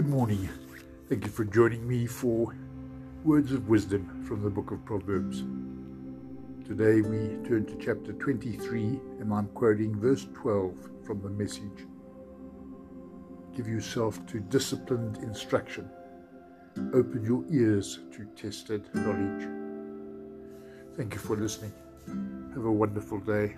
Good morning. Thank you for joining me for Words of Wisdom from the book of Proverbs. Today we turn to chapter 23 and I'm quoting verse 12 from the message. Give yourself to disciplined instruction. Open your ears to tested knowledge. Thank you for listening. Have a wonderful day.